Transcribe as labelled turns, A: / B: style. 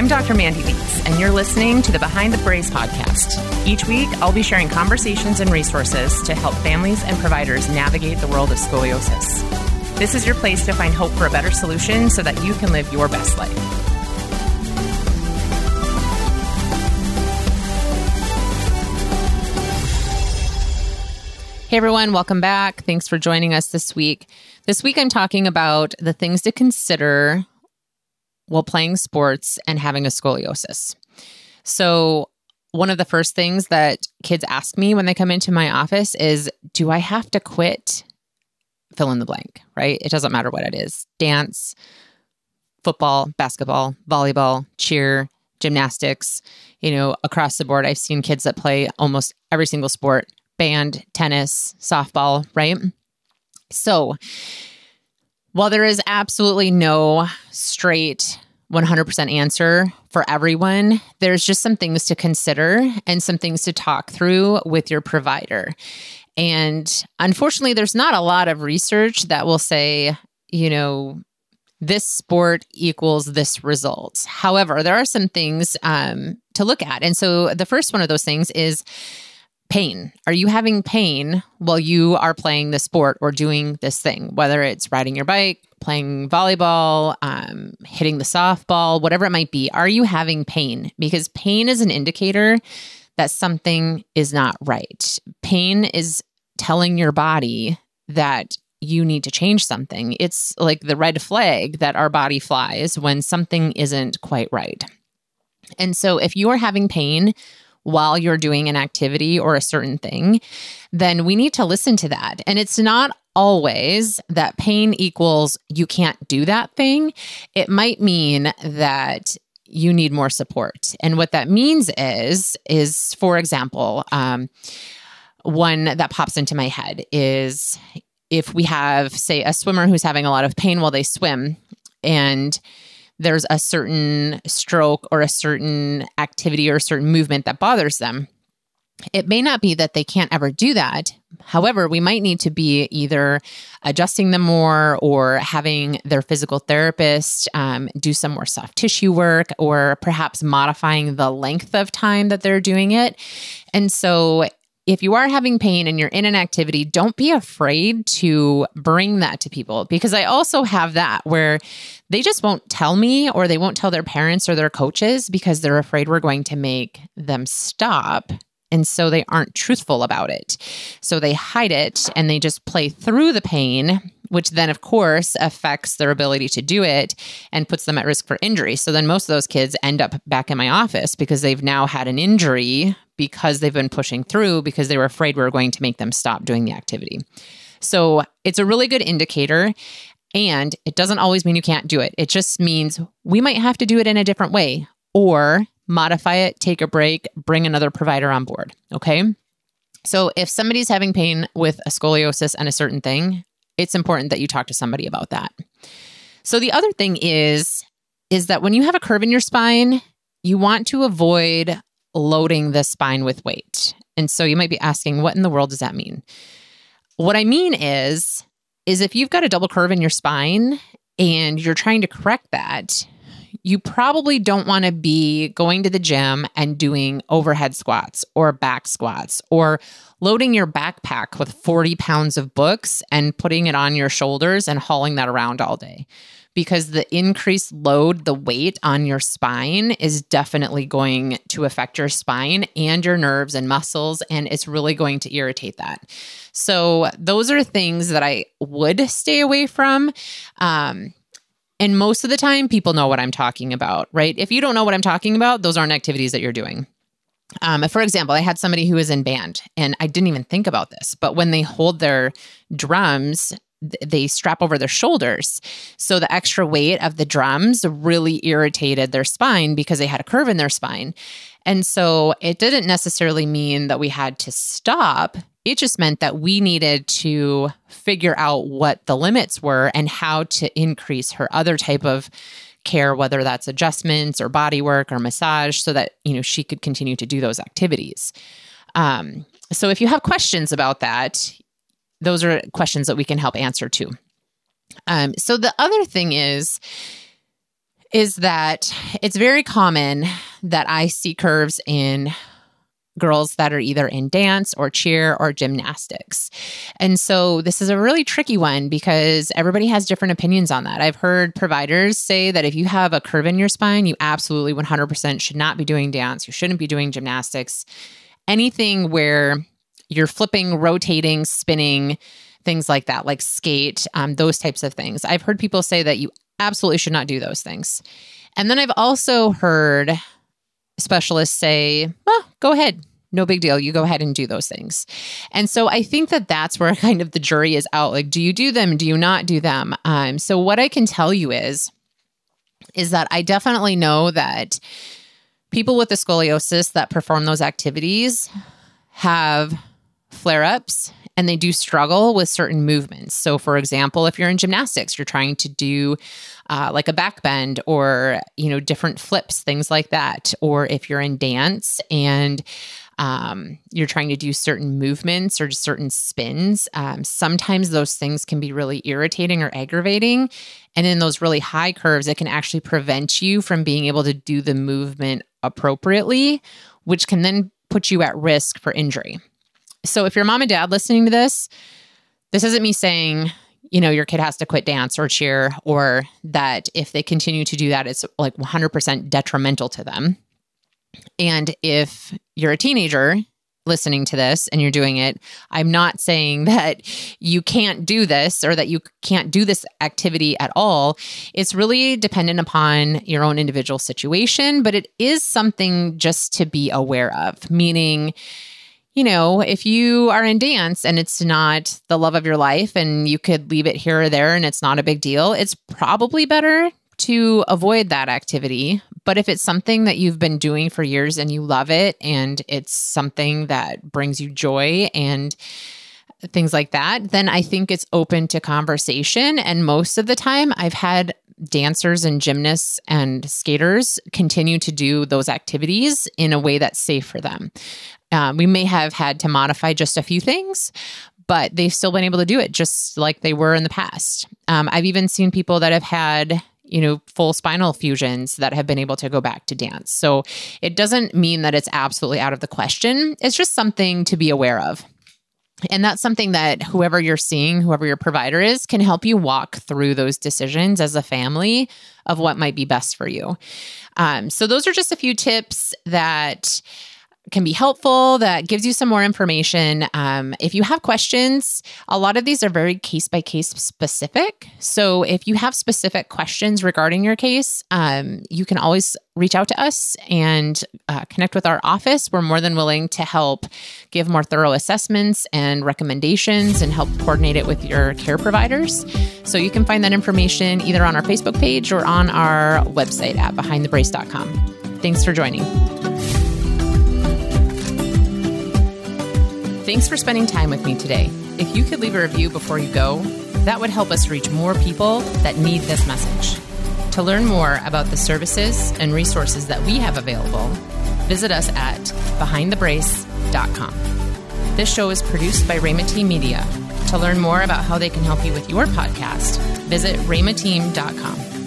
A: I'm Dr. Mandy Leeds, and you're listening to the Behind the Brace podcast. Each week, I'll be sharing conversations and resources to help families and providers navigate the world of scoliosis. This is your place to find hope for a better solution so that you can live your best life. Hey everyone, welcome back. Thanks for joining us this week. This week I'm talking about the things to consider while playing sports and having a scoliosis. So, one of the first things that kids ask me when they come into my office is Do I have to quit? Fill in the blank, right? It doesn't matter what it is dance, football, basketball, volleyball, cheer, gymnastics, you know, across the board. I've seen kids that play almost every single sport band, tennis, softball, right? So, while there is absolutely no straight 100% answer for everyone, there's just some things to consider and some things to talk through with your provider. And unfortunately, there's not a lot of research that will say, you know, this sport equals this result. However, there are some things um, to look at. And so the first one of those things is pain. Are you having pain while you are playing the sport or doing this thing, whether it's riding your bike, playing volleyball, um, hitting the softball, whatever it might be? Are you having pain? Because pain is an indicator that something is not right. Pain is telling your body that you need to change something. It's like the red flag that our body flies when something isn't quite right. And so if you are having pain, while you're doing an activity or a certain thing, then we need to listen to that. And it's not always that pain equals you can't do that thing. It might mean that you need more support. And what that means is, is for example, um, one that pops into my head is if we have, say, a swimmer who's having a lot of pain while they swim and there's a certain stroke or a certain activity or a certain movement that bothers them. It may not be that they can't ever do that. However, we might need to be either adjusting them more or having their physical therapist um, do some more soft tissue work or perhaps modifying the length of time that they're doing it. And so if you are having pain and you're in an activity, don't be afraid to bring that to people because I also have that where they just won't tell me or they won't tell their parents or their coaches because they're afraid we're going to make them stop. And so they aren't truthful about it. So they hide it and they just play through the pain, which then, of course, affects their ability to do it and puts them at risk for injury. So then most of those kids end up back in my office because they've now had an injury because they've been pushing through because they were afraid we were going to make them stop doing the activity. So it's a really good indicator. And it doesn't always mean you can't do it. It just means we might have to do it in a different way or modify it, take a break, bring another provider on board. Okay. So if somebody's having pain with a scoliosis and a certain thing, it's important that you talk to somebody about that. So the other thing is is that when you have a curve in your spine, you want to avoid loading the spine with weight. And so you might be asking, what in the world does that mean? What I mean is, is if you've got a double curve in your spine and you're trying to correct that, you probably don't want to be going to the gym and doing overhead squats or back squats or loading your backpack with 40 pounds of books and putting it on your shoulders and hauling that around all day because the increased load, the weight on your spine is definitely going to affect your spine and your nerves and muscles, and it's really going to irritate that. So, those are things that I would stay away from. Um, and most of the time, people know what I'm talking about, right? If you don't know what I'm talking about, those aren't activities that you're doing. Um, for example, I had somebody who was in band, and I didn't even think about this, but when they hold their drums they strap over their shoulders. So the extra weight of the drums really irritated their spine because they had a curve in their spine. And so it didn't necessarily mean that we had to stop. It just meant that we needed to figure out what the limits were and how to increase her other type of care whether that's adjustments or body work or massage so that you know she could continue to do those activities um, so if you have questions about that those are questions that we can help answer too. Um, so the other thing is, is that it's very common that I see curves in girls that are either in dance or cheer or gymnastics. And so this is a really tricky one because everybody has different opinions on that. I've heard providers say that if you have a curve in your spine, you absolutely 100% should not be doing dance. You shouldn't be doing gymnastics. Anything where you're flipping, rotating, spinning, things like that, like skate, um, those types of things. I've heard people say that you absolutely should not do those things. And then I've also heard specialists say, well, go ahead, no big deal. You go ahead and do those things. And so I think that that's where kind of the jury is out. Like, do you do them? Do you not do them? Um, so what I can tell you is, is that I definitely know that people with the scoliosis that perform those activities have flare ups and they do struggle with certain movements. So, for example, if you're in gymnastics, you're trying to do uh, like a back bend or, you know, different flips, things like that. Or if you're in dance and um, you're trying to do certain movements or certain spins, um, sometimes those things can be really irritating or aggravating. And in those really high curves, it can actually prevent you from being able to do the movement appropriately, which can then put you at risk for injury. So if you're mom and dad listening to this, this isn't me saying, you know, your kid has to quit dance or cheer, or that if they continue to do that, it's like 100% detrimental to them. And if you're a teenager listening to this and you're doing it, I'm not saying that you can't do this or that you can't do this activity at all. It's really dependent upon your own individual situation, but it is something just to be aware of, meaning, you know, if you are in dance and it's not the love of your life and you could leave it here or there and it's not a big deal, it's probably better to avoid that activity. But if it's something that you've been doing for years and you love it and it's something that brings you joy and things like that, then I think it's open to conversation. And most of the time, I've had dancers and gymnasts and skaters continue to do those activities in a way that's safe for them. Um, we may have had to modify just a few things, but they've still been able to do it just like they were in the past. Um, I've even seen people that have had you know, full spinal fusions that have been able to go back to dance. So it doesn't mean that it's absolutely out of the question. It's just something to be aware of. And that's something that whoever you're seeing, whoever your provider is, can help you walk through those decisions as a family of what might be best for you. Um, so, those are just a few tips that can be helpful, that gives you some more information. Um, if you have questions, a lot of these are very case by case specific. So if you have specific questions regarding your case, um, you can always reach out to us and uh, connect with our office. We're more than willing to help give more thorough assessments and recommendations and help coordinate it with your care providers. So you can find that information either on our Facebook page or on our website at behindthebrace.com. Thanks for joining. Thanks for spending time with me today. If you could leave a review before you go, that would help us reach more people that need this message. To learn more about the services and resources that we have available, visit us at behindthebrace.com. This show is produced by Rhema Team Media. To learn more about how they can help you with your podcast, visit rhemateam.com.